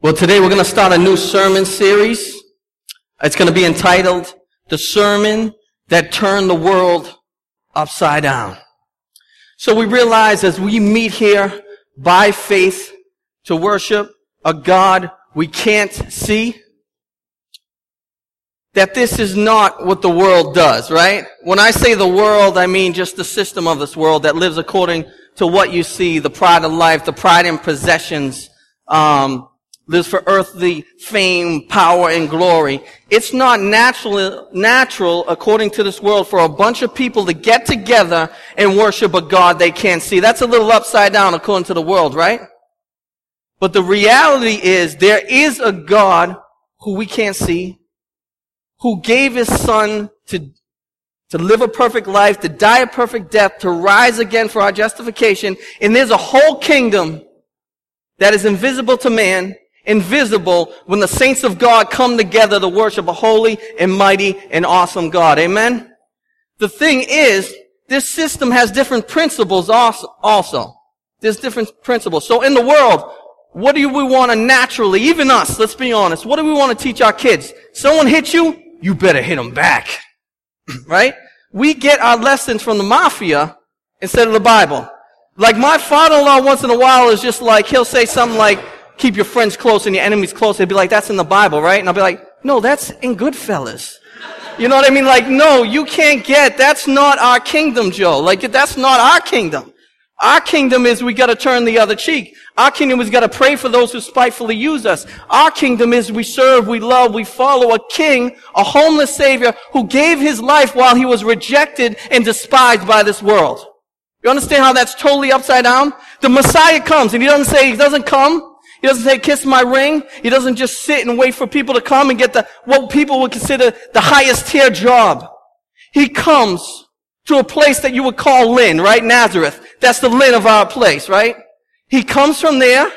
Well, today we're going to start a new sermon series. It's going to be entitled The Sermon That Turned the World Upside Down. So we realize as we meet here by faith to worship a God we can't see, that this is not what the world does, right? When I say the world, I mean just the system of this world that lives according to what you see, the pride of life, the pride in possessions, um, lives for earthly fame, power, and glory. It's not natural, natural, according to this world, for a bunch of people to get together and worship a God they can't see. That's a little upside down according to the world, right? But the reality is there is a God who we can't see, who gave his son to, to live a perfect life, to die a perfect death, to rise again for our justification. And there's a whole kingdom that is invisible to man invisible when the saints of God come together to worship a holy and mighty and awesome God. Amen? The thing is, this system has different principles also. There's different principles. So in the world, what do we want to naturally, even us, let's be honest, what do we want to teach our kids? Someone hits you, you better hit them back. right? We get our lessons from the mafia instead of the Bible. Like my father-in-law once in a while is just like, he'll say something like, keep your friends close and your enemies close. They'd be like, that's in the Bible, right? And I'll be like, no, that's in Goodfellas. You know what I mean? Like, no, you can't get, that's not our kingdom, Joe. Like, that's not our kingdom. Our kingdom is we gotta turn the other cheek. Our kingdom is gotta pray for those who spitefully use us. Our kingdom is we serve, we love, we follow a king, a homeless savior who gave his life while he was rejected and despised by this world. You understand how that's totally upside down? The Messiah comes and he doesn't say, he doesn't come he doesn't say, kiss my ring. He doesn't just sit and wait for people to come and get the, what people would consider the highest tier job. He comes to a place that you would call Lynn, right? Nazareth. That's the Lynn of our place, right? He comes from there.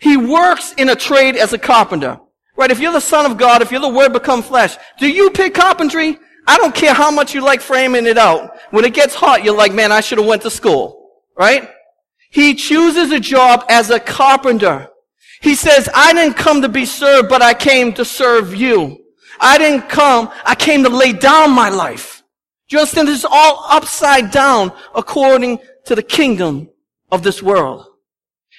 He works in a trade as a carpenter. Right? If you're the son of God, if you're the word become flesh, do you pick carpentry? I don't care how much you like framing it out. When it gets hot, you're like, man, I should have went to school. Right? He chooses a job as a carpenter. He says, I didn't come to be served, but I came to serve you. I didn't come, I came to lay down my life. Do you understand? This is all upside down according to the kingdom of this world.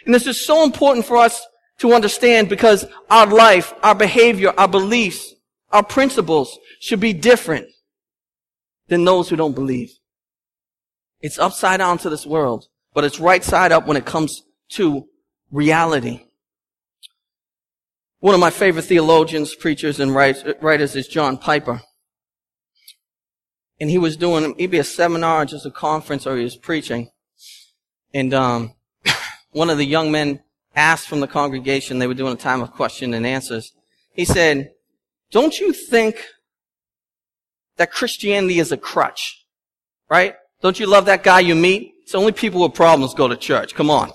And this is so important for us to understand because our life, our behavior, our beliefs, our principles should be different than those who don't believe. It's upside down to this world, but it's right side up when it comes to reality. One of my favorite theologians, preachers, and writers is John Piper. And he was doing maybe a seminar, just a conference, or he was preaching. And um, one of the young men asked from the congregation, they were doing a time of question and answers. He said, Don't you think that Christianity is a crutch? Right? Don't you love that guy you meet? It's only people with problems go to church. Come on.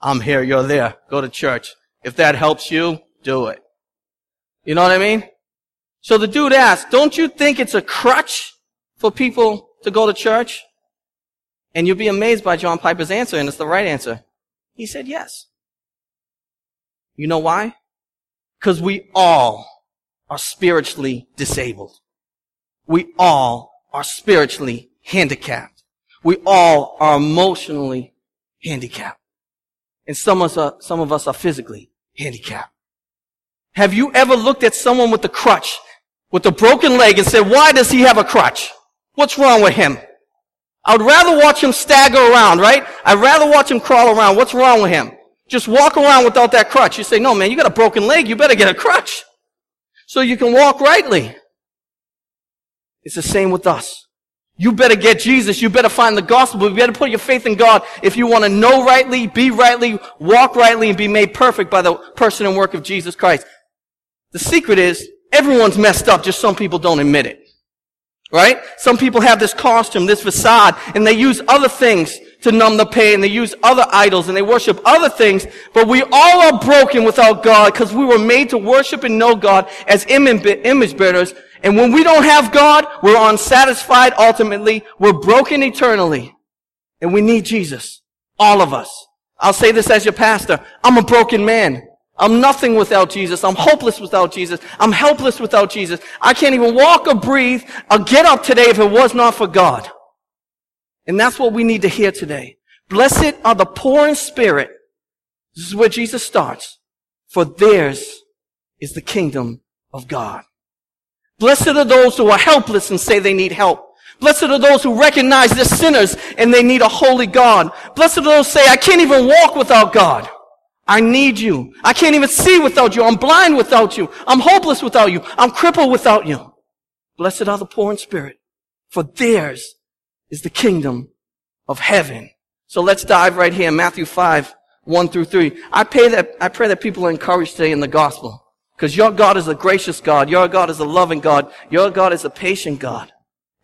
I'm here, you're there. Go to church. If that helps you, do it. You know what I mean? So the dude asked, don't you think it's a crutch for people to go to church? And you'll be amazed by John Piper's answer, and it's the right answer. He said yes. You know why? Because we all are spiritually disabled. We all are spiritually handicapped. We all are emotionally handicapped. And some of us are, some of us are physically handicapped. Have you ever looked at someone with a crutch, with a broken leg and said, why does he have a crutch? What's wrong with him? I would rather watch him stagger around, right? I'd rather watch him crawl around. What's wrong with him? Just walk around without that crutch. You say, no man, you got a broken leg. You better get a crutch. So you can walk rightly. It's the same with us. You better get Jesus. You better find the gospel. You better put your faith in God if you want to know rightly, be rightly, walk rightly, and be made perfect by the person and work of Jesus Christ. The secret is everyone's messed up, just some people don't admit it. Right? Some people have this costume, this facade, and they use other things to numb the pain. They use other idols and they worship other things. But we all are broken without God because we were made to worship and know God as image bearers. And when we don't have God, we're unsatisfied ultimately. We're broken eternally. And we need Jesus. All of us. I'll say this as your pastor. I'm a broken man. I'm nothing without Jesus. I'm hopeless without Jesus. I'm helpless without Jesus. I can't even walk or breathe or get up today if it was not for God. And that's what we need to hear today. Blessed are the poor in spirit. This is where Jesus starts. For theirs is the kingdom of God. Blessed are those who are helpless and say they need help. Blessed are those who recognize they're sinners and they need a holy God. Blessed are those who say, I can't even walk without God. I need you. I can't even see without you. I'm blind without you. I'm hopeless without you. I'm crippled without you. Blessed are the poor in spirit, for theirs is the kingdom of heaven. So let's dive right here, in Matthew 5, 1 through 3. I pray that, I pray that people are encouraged today in the gospel. Because your God is a gracious God. Your God is a loving God. Your God is a patient God.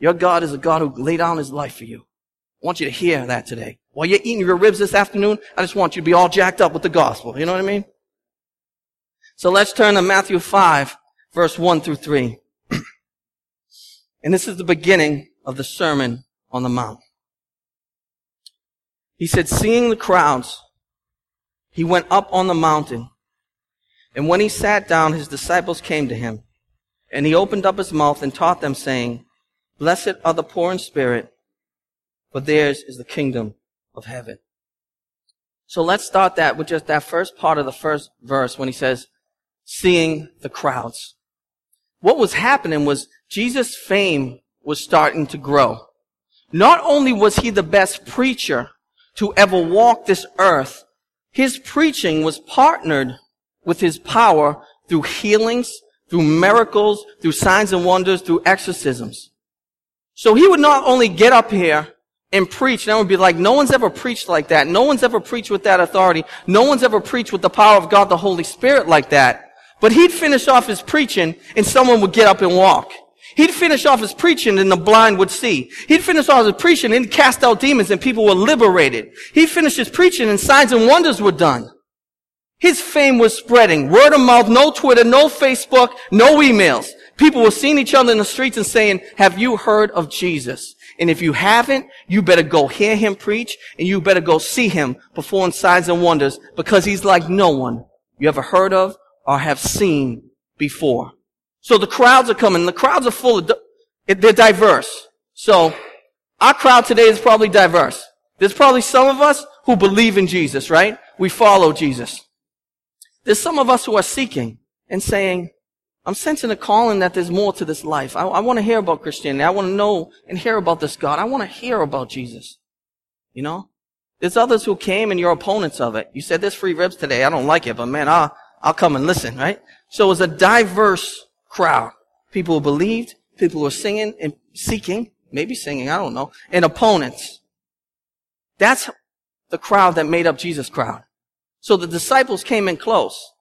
Your God is a God who laid down his life for you. I want you to hear that today. While you're eating your ribs this afternoon, I just want you to be all jacked up with the gospel. You know what I mean? So let's turn to Matthew 5, verse 1 through 3. and this is the beginning of the Sermon on the Mount. He said, seeing the crowds, he went up on the mountain. And when he sat down, his disciples came to him. And he opened up his mouth and taught them, saying, Blessed are the poor in spirit, for theirs is the kingdom of heaven. So let's start that with just that first part of the first verse when he says, seeing the crowds. What was happening was Jesus' fame was starting to grow. Not only was he the best preacher to ever walk this earth, his preaching was partnered with his power through healings, through miracles, through signs and wonders, through exorcisms. So he would not only get up here and preach, and I would be like, no one's ever preached like that. No one's ever preached with that authority. No one's ever preached with the power of God, the Holy Spirit like that. But he'd finish off his preaching and someone would get up and walk. He'd finish off his preaching and the blind would see. He'd finish off his preaching and cast out demons and people were liberated. He'd finish his preaching and signs and wonders were done. His fame was spreading. Word of mouth, no Twitter, no Facebook, no emails. People were seeing each other in the streets and saying, have you heard of Jesus? And if you haven't, you better go hear him preach and you better go see him perform signs and wonders because he's like no one you ever heard of or have seen before. So the crowds are coming. The crowds are full of, they're diverse. So our crowd today is probably diverse. There's probably some of us who believe in Jesus, right? We follow Jesus. There's some of us who are seeking and saying, I'm sensing a calling that there's more to this life. I, I want to hear about Christianity. I want to know and hear about this God. I want to hear about Jesus. You know? There's others who came and you're opponents of it. You said there's free ribs today. I don't like it, but man, I'll, I'll come and listen, right? So it was a diverse crowd. People who believed, people who are singing and seeking, maybe singing, I don't know, and opponents. That's the crowd that made up Jesus' crowd. So the disciples came in close.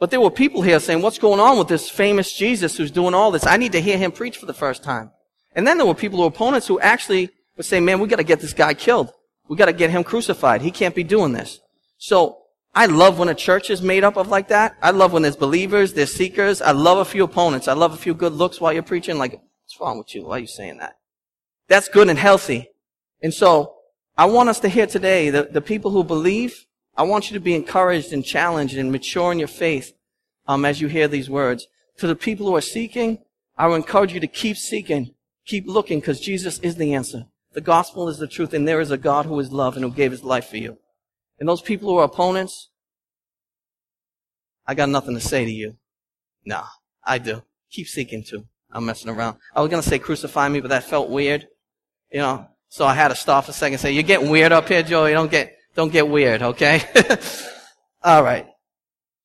But there were people here saying, what's going on with this famous Jesus who's doing all this? I need to hear him preach for the first time. And then there were people who were opponents who actually would say, man, we gotta get this guy killed. We gotta get him crucified. He can't be doing this. So, I love when a church is made up of like that. I love when there's believers, there's seekers. I love a few opponents. I love a few good looks while you're preaching. Like, what's wrong with you? Why are you saying that? That's good and healthy. And so, I want us to hear today the, the people who believe I want you to be encouraged and challenged and mature in your faith um, as you hear these words. To the people who are seeking, I will encourage you to keep seeking, keep looking, because Jesus is the answer. The gospel is the truth, and there is a God who is love and who gave his life for you. And those people who are opponents, I got nothing to say to you. Nah, I do. Keep seeking too. I'm messing around. I was gonna say crucify me, but that felt weird. You know, so I had to stop for a second and say, you're getting weird up here, Joey. You don't get, don't get weird, okay? All right.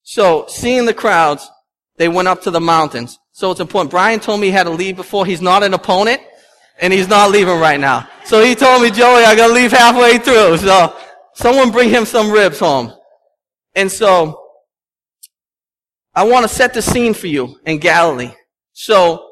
So, seeing the crowds, they went up to the mountains. So it's important. Brian told me he had to leave before. He's not an opponent, and he's not leaving right now. So he told me, Joey, I gotta leave halfway through. So, someone bring him some ribs home. And so, I want to set the scene for you in Galilee. So,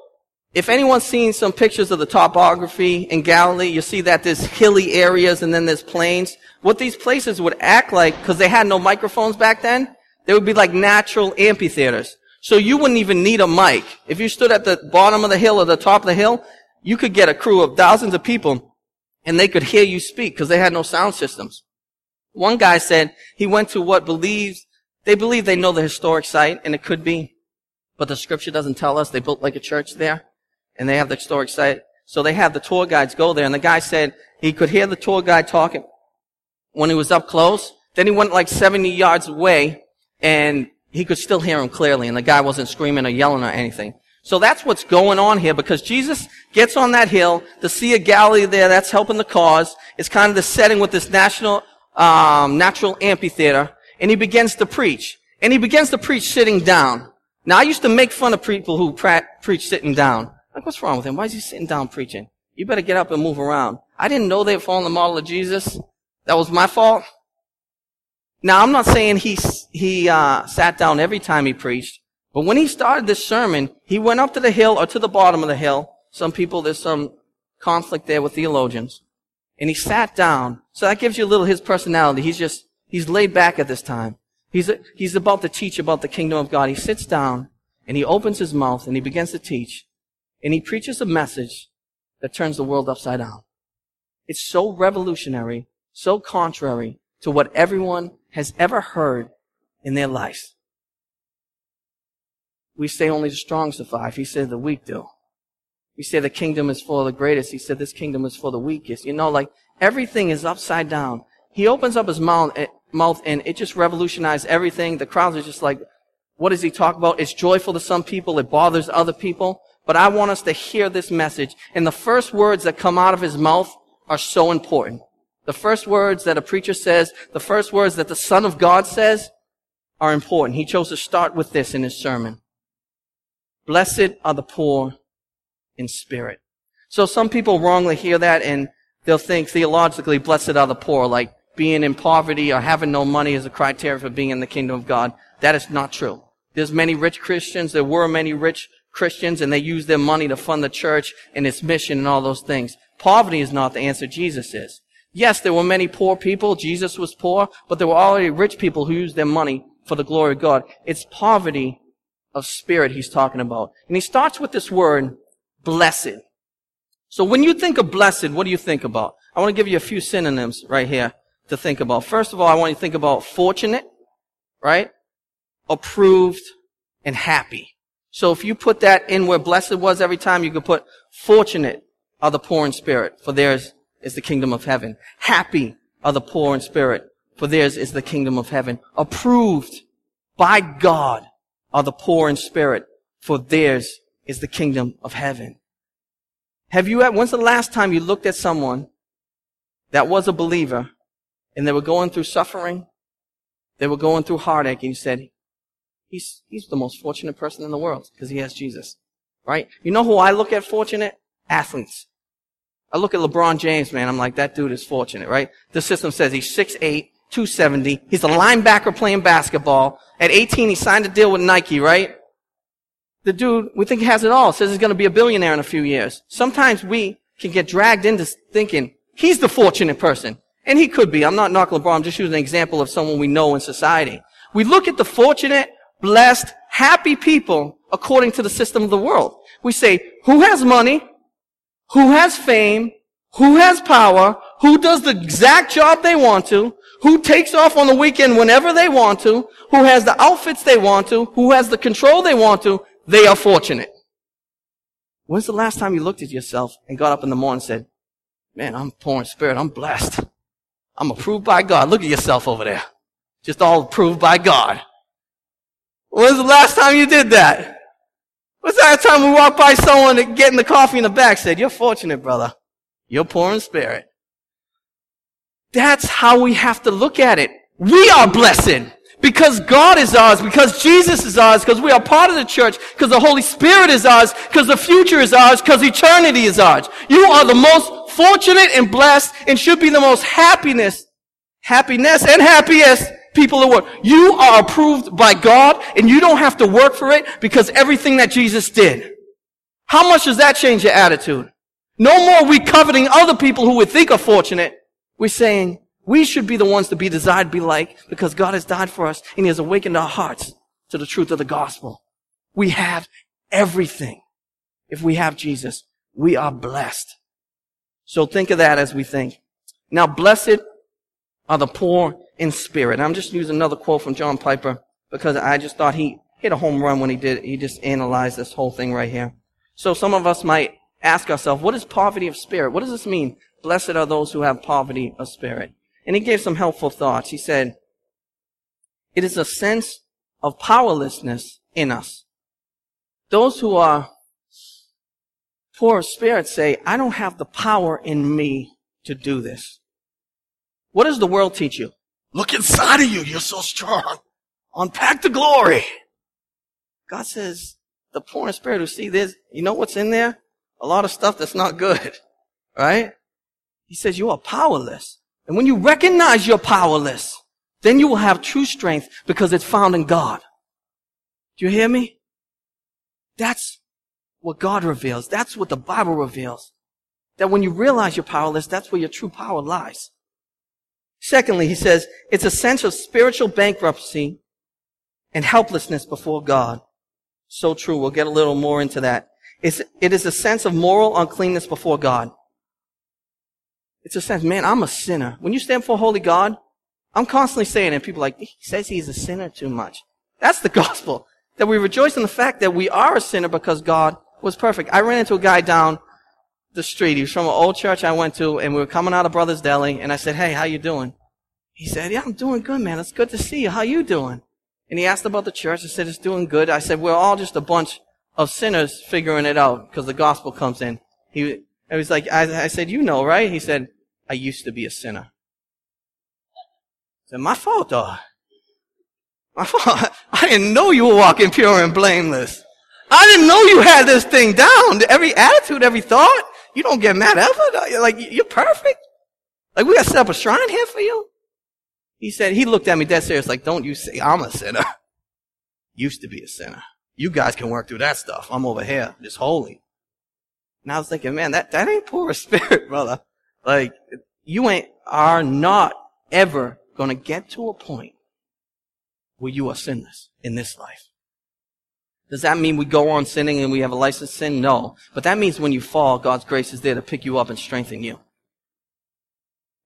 if anyone's seen some pictures of the topography in Galilee, you see that there's hilly areas and then there's plains. What these places would act like, because they had no microphones back then, they would be like natural amphitheaters. So you wouldn't even need a mic. If you stood at the bottom of the hill or the top of the hill, you could get a crew of thousands of people and they could hear you speak because they had no sound systems. One guy said he went to what believes They believe they know the historic site, and it could be, but the scripture doesn't tell us. They built like a church there, and they have the historic site. So they have the tour guides go there, and the guy said he could hear the tour guide talking when he was up close. Then he went like 70 yards away, and he could still hear him clearly, and the guy wasn't screaming or yelling or anything. So that's what's going on here because Jesus gets on that hill, the Sea of Galilee there, that's helping the cause. It's kind of the setting with this national, um, natural amphitheater, and he begins to preach. And he begins to preach sitting down. Now I used to make fun of people who pra- preach sitting down. Like, what's wrong with him? Why is he sitting down preaching? You better get up and move around. I didn't know they were following the model of Jesus. That was my fault. Now I'm not saying he, he, uh, sat down every time he preached. But when he started this sermon, he went up to the hill or to the bottom of the hill. Some people, there's some conflict there with theologians. And he sat down. So that gives you a little his personality. He's just, he's laid back at this time. He's, he's about to teach about the kingdom of God. He sits down and he opens his mouth and he begins to teach. And he preaches a message that turns the world upside down. It's so revolutionary, so contrary to what everyone has ever heard in their life we say only the strong survive. He said the weak do. We say the kingdom is for the greatest. He said this kingdom is for the weakest. You know, like everything is upside down. He opens up his mouth, eh, mouth and it just revolutionized everything. The crowds are just like, what does he talk about? It's joyful to some people. It bothers other people. But I want us to hear this message. And the first words that come out of his mouth are so important. The first words that a preacher says, the first words that the Son of God says are important. He chose to start with this in his sermon. Blessed are the poor in spirit. So some people wrongly hear that and they'll think theologically, blessed are the poor, like being in poverty or having no money is a criteria for being in the kingdom of God. That is not true. There's many rich Christians. There were many rich Christians and they use their money to fund the church and its mission and all those things. Poverty is not the answer. Jesus is. Yes, there were many poor people. Jesus was poor, but there were already rich people who used their money for the glory of God. It's poverty of spirit he's talking about. And he starts with this word, blessed. So when you think of blessed, what do you think about? I want to give you a few synonyms right here to think about. First of all, I want you to think about fortunate, right? Approved and happy. So if you put that in where blessed was every time, you could put fortunate are the poor in spirit, for theirs is the kingdom of heaven. Happy are the poor in spirit, for theirs is the kingdom of heaven. Approved by God are the poor in spirit, for theirs is the kingdom of heaven. Have you, ever when's the last time you looked at someone that was a believer and they were going through suffering? They were going through heartache and you said, he's, he's the most fortunate person in the world because he has Jesus. Right? You know who I look at fortunate? Athletes. I look at LeBron James, man. I'm like, that dude is fortunate, right? The system says he's 6'8", 270. He's a linebacker playing basketball. At 18, he signed a deal with Nike, right? The dude, we think he has it all. Says he's going to be a billionaire in a few years. Sometimes we can get dragged into thinking he's the fortunate person. And he could be. I'm not knocking LeBron. I'm just using an example of someone we know in society. We look at the fortunate, blessed, happy people according to the system of the world. We say, who has money? Who has fame? Who has power? Who does the exact job they want to? who takes off on the weekend whenever they want to, who has the outfits they want to, who has the control they want to, they are fortunate. When's the last time you looked at yourself and got up in the morning and said, man, I'm poor in spirit. I'm blessed. I'm approved by God. Look at yourself over there. Just all approved by God. When's the last time you did that? When's that time we walked by someone getting the coffee in the back said, you're fortunate, brother. You're poor in spirit. That's how we have to look at it. We are blessed because God is ours, because Jesus is ours, because we are part of the church, because the Holy Spirit is ours, because the future is ours, because eternity is ours. You are the most fortunate and blessed and should be the most happiness, happiness and happiest people the world. You are approved by God and you don't have to work for it because everything that Jesus did. How much does that change your attitude? No more we coveting other people who we think are fortunate. We're saying we should be the ones to be desired be like because God has died for us and He has awakened our hearts to the truth of the gospel. We have everything. If we have Jesus, we are blessed. So think of that as we think. Now, blessed are the poor in spirit. I'm just using another quote from John Piper. because I just thought he hit a home run when he did. He just analyzed this whole thing right here. So some of us might ask ourselves, what is poverty of spirit? What does this mean? Blessed are those who have poverty of spirit. And he gave some helpful thoughts. He said, it is a sense of powerlessness in us. Those who are poor of spirit say, I don't have the power in me to do this. What does the world teach you? Look inside of you. You're so strong. Unpack the glory. God says, the poor in spirit who see this, you know what's in there? A lot of stuff that's not good. Right? He says you are powerless. And when you recognize you're powerless, then you will have true strength because it's found in God. Do you hear me? That's what God reveals. That's what the Bible reveals. That when you realize you're powerless, that's where your true power lies. Secondly, he says, it's a sense of spiritual bankruptcy and helplessness before God. So true. We'll get a little more into that. It's, it is a sense of moral uncleanness before God. It's a sense, man, I'm a sinner. When you stand before holy God, I'm constantly saying it. People like, he says he's a sinner too much. That's the gospel. That we rejoice in the fact that we are a sinner because God was perfect. I ran into a guy down the street. He was from an old church I went to, and we were coming out of Brothers Deli, and I said, "Hey, how you doing?" He said, "Yeah, I'm doing good, man. It's good to see you. How you doing?" And he asked about the church. I said, "It's doing good." I said, "We're all just a bunch of sinners figuring it out because the gospel comes in." He, I was like, I, I said, "You know, right?" He said, "I used to be a sinner." I said, "My fault, though. My fault. I didn't know you were walking pure and blameless." I didn't know you had this thing down. Every attitude, every thought. You don't get mad ever. Like, you're perfect. Like, we got to set up a shrine here for you. He said, he looked at me dead serious, like, don't you say I'm a sinner. Used to be a sinner. You guys can work through that stuff. I'm over here, just holy. And I was thinking, man, that, that ain't poor spirit, brother. Like, you ain't, are not ever gonna get to a point where you are sinless in this life. Does that mean we go on sinning and we have a license to sin? No. But that means when you fall, God's grace is there to pick you up and strengthen you.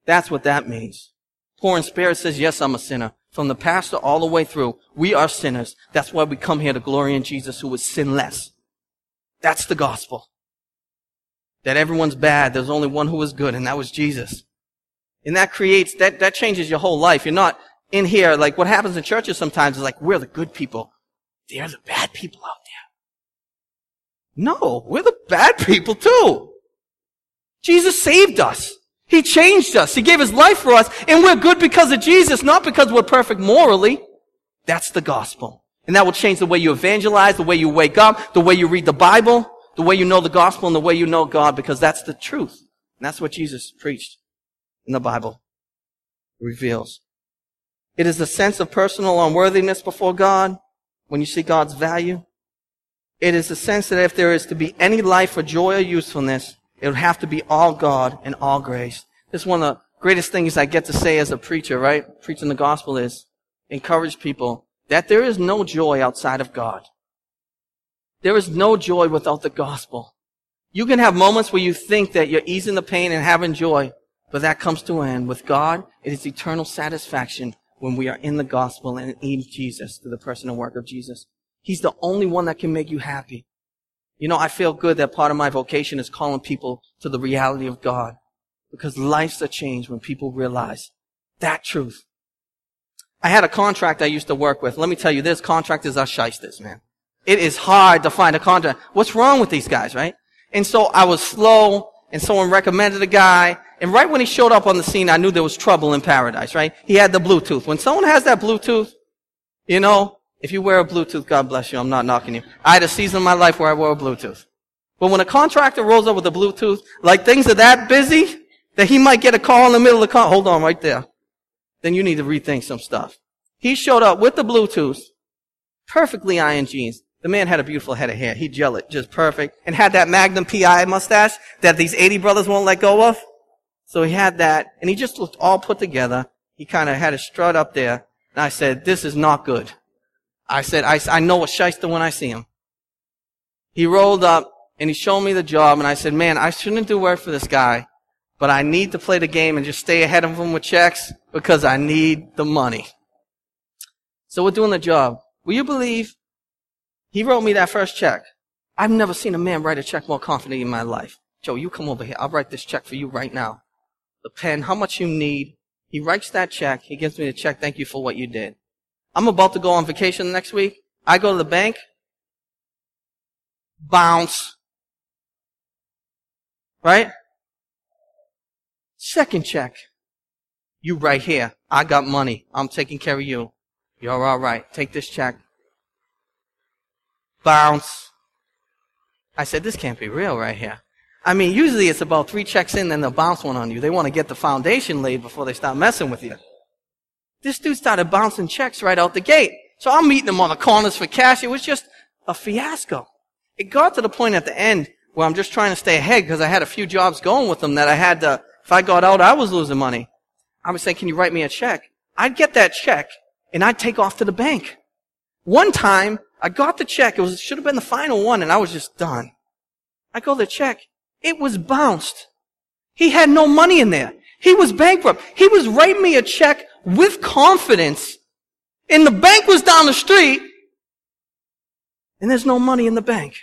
That's what that means. Poor in spirit says, yes, I'm a sinner. From the pastor all the way through, we are sinners. That's why we come here to glory in Jesus who was sinless. That's the gospel. That everyone's bad. There's only one who was good, and that was Jesus. And that creates, that, that changes your whole life. You're not in here, like what happens in churches sometimes is like, we're the good people. They're the bad people out there. No, we're the bad people too. Jesus saved us. He changed us. He gave his life for us, and we're good because of Jesus, not because we're perfect morally. That's the gospel. And that will change the way you evangelize, the way you wake up, the way you read the Bible, the way you know the gospel, and the way you know God, because that's the truth. And that's what Jesus preached in the Bible. reveals. It is a sense of personal unworthiness before God when you see God's value. It is the sense that if there is to be any life or joy or usefulness, it would have to be all God and all grace. This is one of the greatest things I get to say as a preacher, right? Preaching the gospel is encourage people that there is no joy outside of God. There is no joy without the gospel. You can have moments where you think that you're easing the pain and having joy, but that comes to an end. With God, it is eternal satisfaction when we are in the gospel and in Jesus through the person and work of Jesus. He's the only one that can make you happy. You know, I feel good that part of my vocation is calling people to the reality of God because life's a change when people realize that truth. I had a contract I used to work with. Let me tell you this, contract contractors are shysters, man. It is hard to find a contract. What's wrong with these guys, right? And so I was slow and someone recommended a guy and right when he showed up on the scene, I knew there was trouble in paradise, right? He had the Bluetooth. When someone has that Bluetooth, you know, if you wear a Bluetooth, God bless you, I'm not knocking you. I had a season in my life where I wore a Bluetooth. But when a contractor rolls up with a Bluetooth, like things are that busy that he might get a call in the middle of the call. Hold on right there. Then you need to rethink some stuff. He showed up with the Bluetooth, perfectly iron jeans. The man had a beautiful head of hair. He gel it just perfect and had that Magnum PI mustache that these 80 brothers won't let go of. So he had that, and he just looked all put together. He kind of had a strut up there, and I said, this is not good. I said, I, I know a shyster when I see him. He rolled up, and he showed me the job, and I said, man, I shouldn't do work for this guy, but I need to play the game and just stay ahead of him with checks because I need the money. So we're doing the job. Will you believe he wrote me that first check? I've never seen a man write a check more confidently in my life. Joe, you come over here. I'll write this check for you right now. The pen, how much you need. He writes that check. He gives me the check. Thank you for what you did. I'm about to go on vacation next week. I go to the bank. Bounce. Right? Second check. You right here. I got money. I'm taking care of you. You're alright. Take this check. Bounce. I said, this can't be real right here. I mean, usually it's about three checks in, then they'll bounce one on you. They want to get the foundation laid before they start messing with you. This dude started bouncing checks right out the gate. So I'm meeting him on the corners for cash. It was just a fiasco. It got to the point at the end where I'm just trying to stay ahead because I had a few jobs going with them that I had to, if I got out, I was losing money. I was saying, can you write me a check? I'd get that check and I'd take off to the bank. One time, I got the check. It was, should have been the final one and I was just done. I go the check. It was bounced. He had no money in there. He was bankrupt. He was writing me a check with confidence. And the bank was down the street. And there's no money in the bank.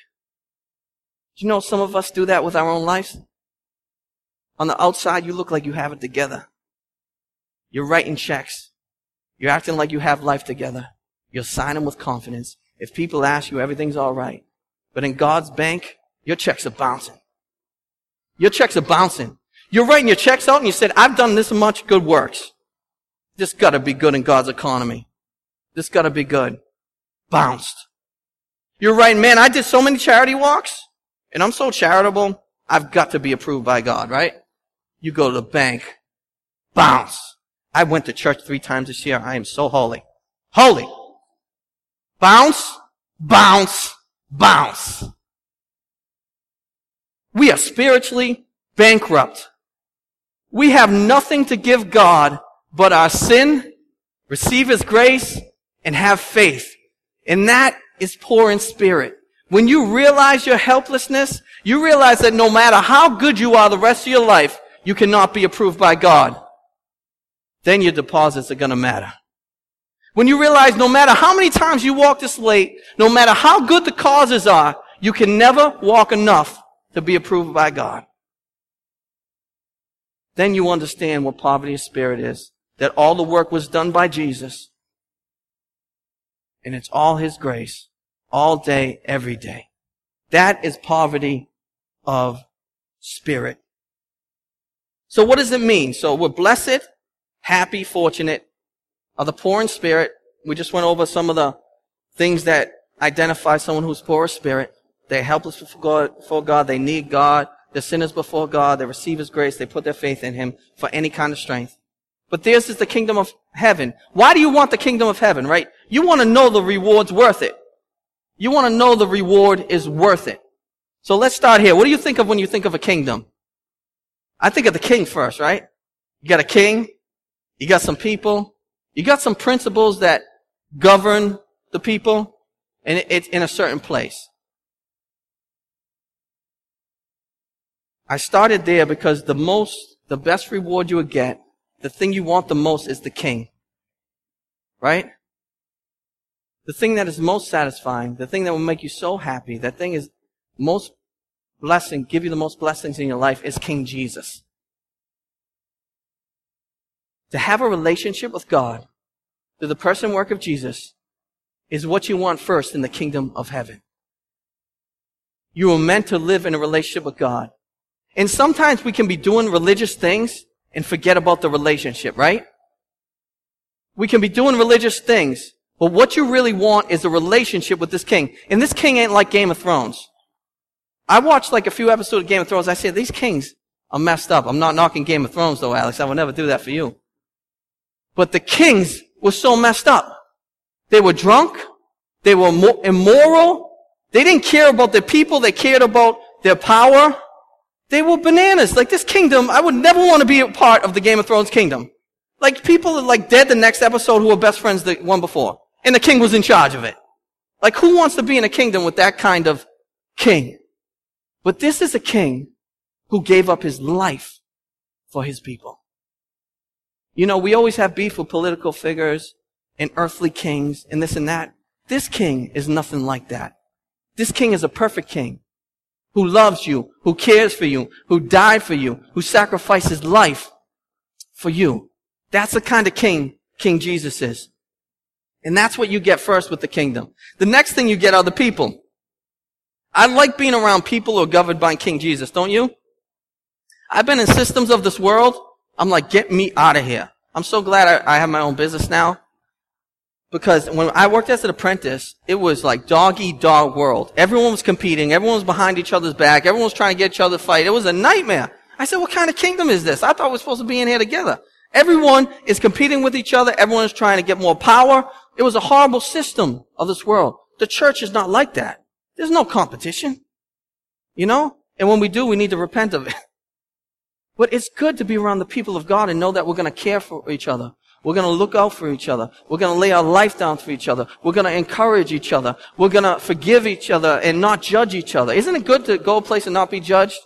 Do you know some of us do that with our own lives? On the outside, you look like you have it together. You're writing checks. You're acting like you have life together. You're signing with confidence. If people ask you, everything's alright. But in God's bank, your checks are bouncing. Your checks are bouncing. You're writing your checks out and you said, I've done this much good works. This gotta be good in God's economy. This gotta be good. Bounced. You're writing, man, I did so many charity walks and I'm so charitable. I've got to be approved by God, right? You go to the bank. Bounce. I went to church three times this year. I am so holy. Holy. Bounce, bounce, bounce. We are spiritually bankrupt. We have nothing to give God but our sin, receive His grace, and have faith. And that is poor in spirit. When you realize your helplessness, you realize that no matter how good you are the rest of your life, you cannot be approved by God. Then your deposits are gonna matter. When you realize no matter how many times you walk this late, no matter how good the causes are, you can never walk enough to be approved by God. Then you understand what poverty of spirit is. That all the work was done by Jesus. And it's all His grace. All day, every day. That is poverty of spirit. So what does it mean? So we're blessed, happy, fortunate, are the poor in spirit. We just went over some of the things that identify someone who's poor in spirit. They're helpless before God. They need God. They're sinners before God. They receive His grace. They put their faith in Him for any kind of strength. But theirs is the kingdom of heaven. Why do you want the kingdom of heaven, right? You want to know the reward's worth it. You want to know the reward is worth it. So let's start here. What do you think of when you think of a kingdom? I think of the king first, right? You got a king. You got some people. You got some principles that govern the people. And it's in a certain place. I started there because the most, the best reward you would get, the thing you want the most is the king. Right? The thing that is most satisfying, the thing that will make you so happy, that thing is most blessing, give you the most blessings in your life is King Jesus. To have a relationship with God through the person work of Jesus is what you want first in the kingdom of heaven. You were meant to live in a relationship with God. And sometimes we can be doing religious things and forget about the relationship, right? We can be doing religious things, but what you really want is a relationship with this king. And this king ain't like Game of Thrones. I watched like a few episodes of Game of Thrones. I said, these kings are messed up. I'm not knocking Game of Thrones though, Alex. I would never do that for you. But the kings were so messed up. They were drunk. They were immoral. They didn't care about the people. They cared about their power. They were bananas. Like this kingdom, I would never want to be a part of the Game of Thrones kingdom. Like people are like dead the next episode who were best friends the one before. And the king was in charge of it. Like who wants to be in a kingdom with that kind of king? But this is a king who gave up his life for his people. You know, we always have beef with political figures and earthly kings and this and that. This king is nothing like that. This king is a perfect king who loves you, who cares for you, who died for you, who sacrifices life for you. That's the kind of king King Jesus is. And that's what you get first with the kingdom. The next thing you get are the people. I like being around people who are governed by King Jesus, don't you? I've been in systems of this world. I'm like, get me out of here. I'm so glad I, I have my own business now. Because when I worked as an apprentice, it was like dog eat dog world. Everyone was competing. Everyone was behind each other's back. Everyone was trying to get each other to fight. It was a nightmare. I said, what kind of kingdom is this? I thought we were supposed to be in here together. Everyone is competing with each other. Everyone is trying to get more power. It was a horrible system of this world. The church is not like that. There's no competition. You know? And when we do, we need to repent of it. But it's good to be around the people of God and know that we're going to care for each other. We're going to look out for each other. We're going to lay our life down for each other. We're going to encourage each other. We're going to forgive each other and not judge each other. Isn't it good to go a place and not be judged?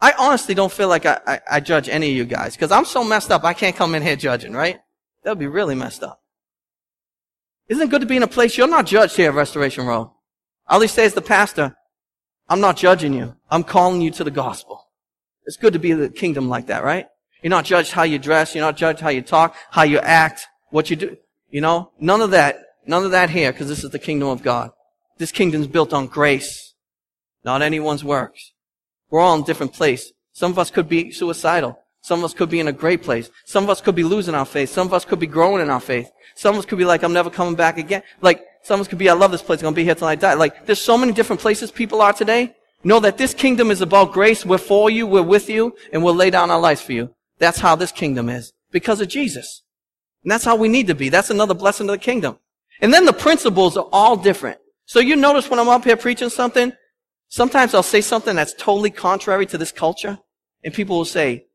I honestly don't feel like I, I, I judge any of you guys because I'm so messed up I can't come in here judging, right? That would be really messed up. Isn't it good to be in a place you're not judged here at Restoration Road? At least say as the pastor, I'm not judging you. I'm calling you to the gospel. It's good to be in the kingdom like that, right? You're not judged how you dress. You're not judged how you talk, how you act, what you do. You know, none of that, none of that here because this is the kingdom of God. This kingdom's built on grace, not anyone's works. We're all in different place. Some of us could be suicidal. Some of us could be in a great place. Some of us could be losing our faith. Some of us could be growing in our faith. Some of us could be like, I'm never coming back again. Like, some of us could be, I love this place. I'm going to be here till I die. Like, there's so many different places people are today. Know that this kingdom is about grace. We're for you. We're with you. And we'll lay down our lives for you. That's how this kingdom is. Because of Jesus. And that's how we need to be. That's another blessing of the kingdom. And then the principles are all different. So you notice when I'm up here preaching something, Sometimes I'll say something that's totally contrary to this culture, and people will say,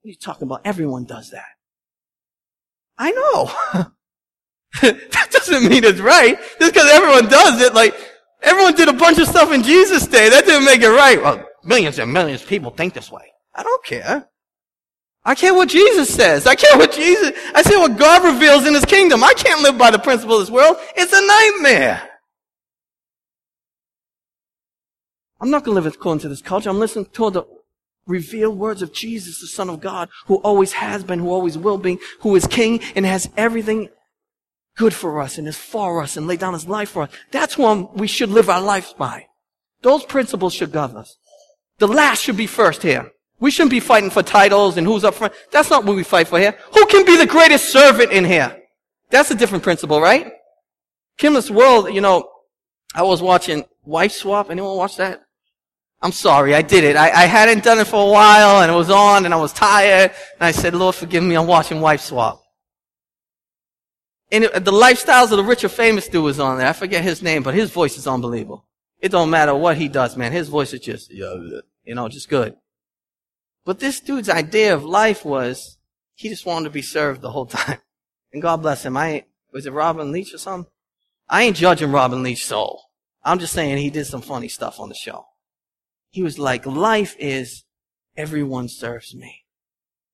What are you talking about? Everyone does that. I know. that doesn't mean it's right. Just because everyone does it, like, everyone did a bunch of stuff in Jesus' day. That didn't make it right. Well, millions and millions of people think this way. I don't care. I care what Jesus says. I care what Jesus, I see what God reveals in His kingdom. I can't live by the principle of this world. It's a nightmare. I'm not going to live according to this culture. I'm listening to the revealed words of Jesus, the Son of God, who always has been, who always will be, who is King and has everything good for us and is for us and laid down his life for us. That's one we should live our lives by. Those principles should govern us. The last should be first here. We shouldn't be fighting for titles and who's up front. That's not what we fight for here. Who can be the greatest servant in here? That's a different principle, right? Kimless World, you know, I was watching Wife Swap. Anyone watch that? I'm sorry, I did it. I, I hadn't done it for a while and it was on and I was tired and I said, Lord, forgive me, I'm watching Wife Swap. And it, the lifestyles of the rich or famous dude was on there. I forget his name, but his voice is unbelievable. It don't matter what he does, man. His voice is just, you know, just good. But this dude's idea of life was he just wanted to be served the whole time. And God bless him. I was it Robin Leach or something? I ain't judging Robin Leach's soul. I'm just saying he did some funny stuff on the show. He was like, life is everyone serves me.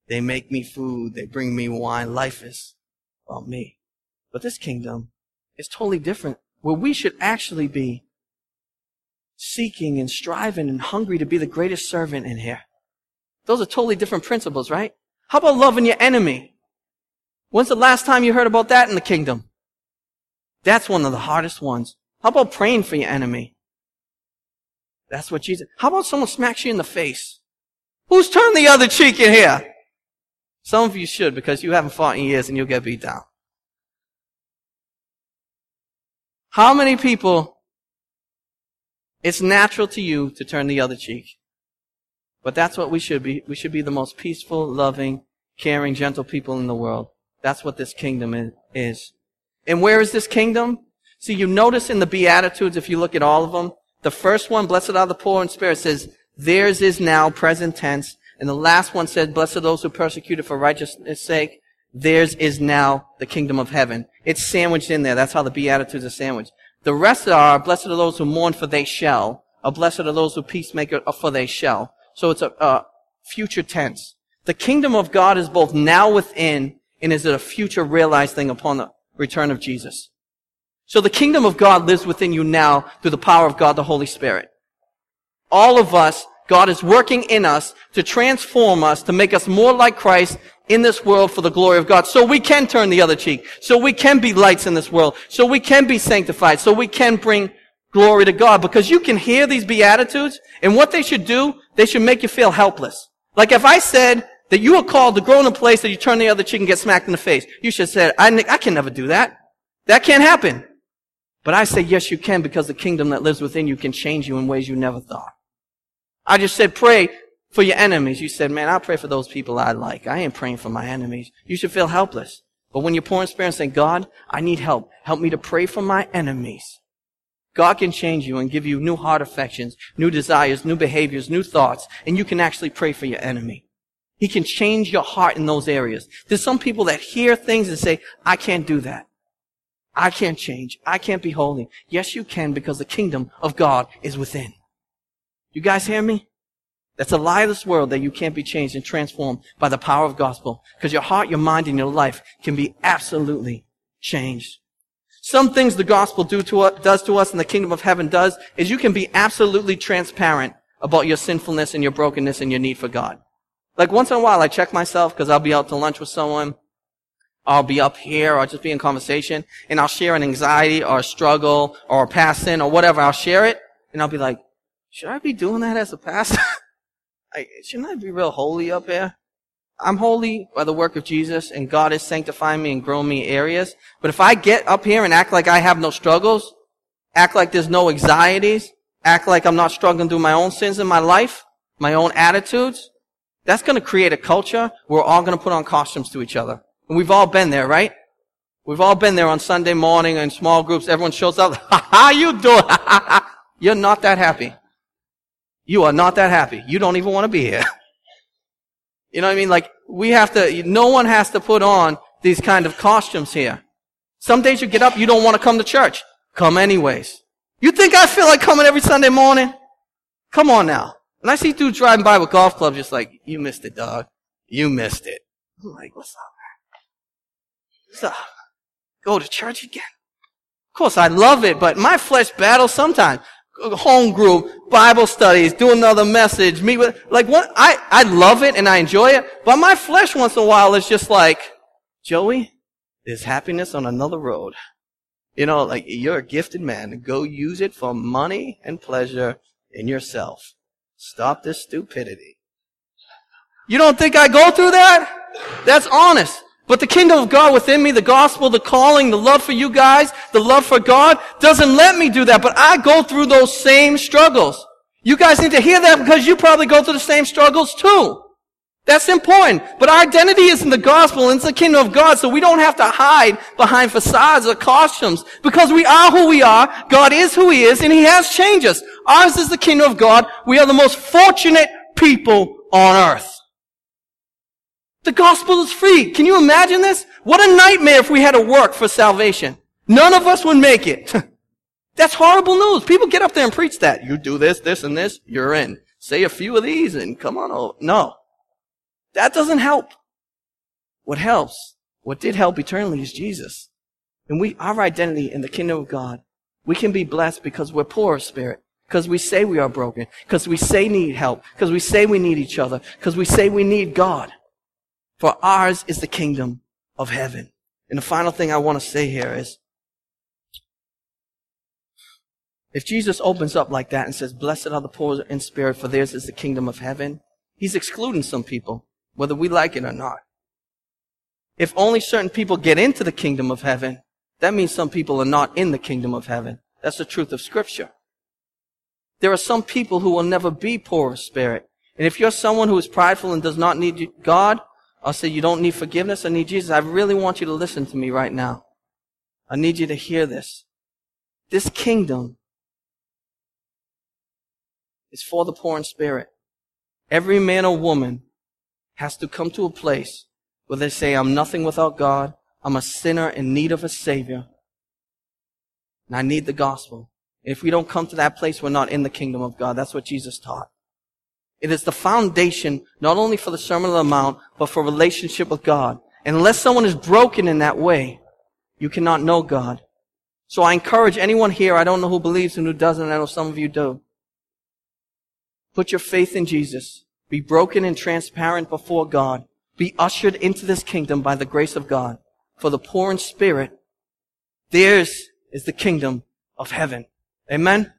They make me food. They bring me wine. Life is about me. But this kingdom is totally different where we should actually be seeking and striving and hungry to be the greatest servant in here. Those are totally different principles, right? How about loving your enemy? When's the last time you heard about that in the kingdom? That's one of the hardest ones. How about praying for your enemy? That's what Jesus. How about someone smacks you in the face? Who's turned the other cheek in here? Some of you should because you haven't fought in years and you'll get beat down. How many people it's natural to you to turn the other cheek? But that's what we should be. We should be the most peaceful, loving, caring, gentle people in the world. That's what this kingdom is. And where is this kingdom? See, you notice in the Beatitudes, if you look at all of them, the first one, blessed are the poor in spirit, says, theirs is now present tense. And the last one says, blessed are those who persecuted for righteousness' sake. Theirs is now the kingdom of heaven. It's sandwiched in there. That's how the Beatitudes are sandwiched. The rest are, blessed are those who mourn for they shall. Or blessed are those who peacemaker for they shall. So it's a, a future tense. The kingdom of God is both now within And is a future realized thing upon the return of Jesus? So the kingdom of God lives within you now through the power of God the Holy Spirit. All of us, God is working in us to transform us, to make us more like Christ in this world for the glory of God. So we can turn the other cheek. So we can be lights in this world. So we can be sanctified. So we can bring glory to God. Because you can hear these Beatitudes and what they should do, they should make you feel helpless. Like if I said that you were called to grow in a place that you turn the other cheek and get smacked in the face, you should say, I, I can never do that. That can't happen. But I say, yes, you can because the kingdom that lives within you can change you in ways you never thought. I just said, pray for your enemies. You said, man, I'll pray for those people I like. I ain't praying for my enemies. You should feel helpless. But when you're poor pouring spirit and saying, God, I need help. Help me to pray for my enemies. God can change you and give you new heart affections, new desires, new behaviors, new thoughts, and you can actually pray for your enemy. He can change your heart in those areas. There's some people that hear things and say, I can't do that. I can't change. I can't be holy. Yes, you can because the kingdom of God is within. You guys hear me? That's a lie of this world that you can't be changed and transformed by the power of gospel. Because your heart, your mind, and your life can be absolutely changed. Some things the gospel do to does to us and the kingdom of heaven does is you can be absolutely transparent about your sinfulness and your brokenness and your need for God. Like once in a while I check myself because I'll be out to lunch with someone. I'll be up here or just be in conversation and I'll share an anxiety or a struggle or a past sin or whatever. I'll share it and I'll be like, should I be doing that as a pastor? Shouldn't I be real holy up here? I'm holy by the work of Jesus and God is sanctifying me and growing me areas. But if I get up here and act like I have no struggles, act like there's no anxieties, act like I'm not struggling through my own sins in my life, my own attitudes, that's going to create a culture where we're all going to put on costumes to each other. And we've all been there, right? We've all been there on Sunday morning in small groups. Everyone shows up. How you doing? You're not that happy. You are not that happy. You don't even want to be here. you know what I mean? Like, we have to, no one has to put on these kind of costumes here. Some days you get up, you don't want to come to church. Come anyways. You think I feel like coming every Sunday morning? Come on now. And I see dudes driving by with golf clubs just like, you missed it, dog. You missed it. I'm like, what's up? What's up? Go to church again? Of course, I love it, but my flesh battles sometimes home group, Bible studies, do another message, meet with, like what, I, I love it and I enjoy it, but my flesh once in a while is just like, Joey, there's happiness on another road. You know, like you're a gifted man. Go use it for money and pleasure in yourself. Stop this stupidity. You don't think I go through that? That's honest. But the kingdom of God within me, the gospel, the calling, the love for you guys, the love for God doesn't let me do that. But I go through those same struggles. You guys need to hear that because you probably go through the same struggles too. That's important. But our identity is in the gospel and it's the kingdom of God, so we don't have to hide behind facades or costumes because we are who we are. God is who He is and He has changed us. Ours is the kingdom of God. We are the most fortunate people on earth. The gospel is free. Can you imagine this? What a nightmare if we had to work for salvation. None of us would make it. That's horrible news. People get up there and preach that. You do this, this, and this, you're in. Say a few of these and come on over. No. That doesn't help. What helps, what did help eternally is Jesus. And we, our identity in the kingdom of God, we can be blessed because we're poor of spirit. Because we say we are broken. Because we say need help. Because we say we need each other. Because we say we need God. For ours is the kingdom of heaven. And the final thing I want to say here is, if Jesus opens up like that and says, blessed are the poor in spirit, for theirs is the kingdom of heaven, he's excluding some people, whether we like it or not. If only certain people get into the kingdom of heaven, that means some people are not in the kingdom of heaven. That's the truth of scripture. There are some people who will never be poor of spirit. And if you're someone who is prideful and does not need God, I'll say, You don't need forgiveness. I need Jesus. I really want you to listen to me right now. I need you to hear this. This kingdom is for the poor in spirit. Every man or woman has to come to a place where they say, I'm nothing without God. I'm a sinner in need of a Savior. And I need the gospel. If we don't come to that place, we're not in the kingdom of God. That's what Jesus taught. It is the foundation not only for the Sermon on the Mount, but for relationship with God. Unless someone is broken in that way, you cannot know God. So I encourage anyone here, I don't know who believes and who doesn't, I know some of you do. Put your faith in Jesus. Be broken and transparent before God. Be ushered into this kingdom by the grace of God. For the poor in spirit, theirs is the kingdom of heaven. Amen?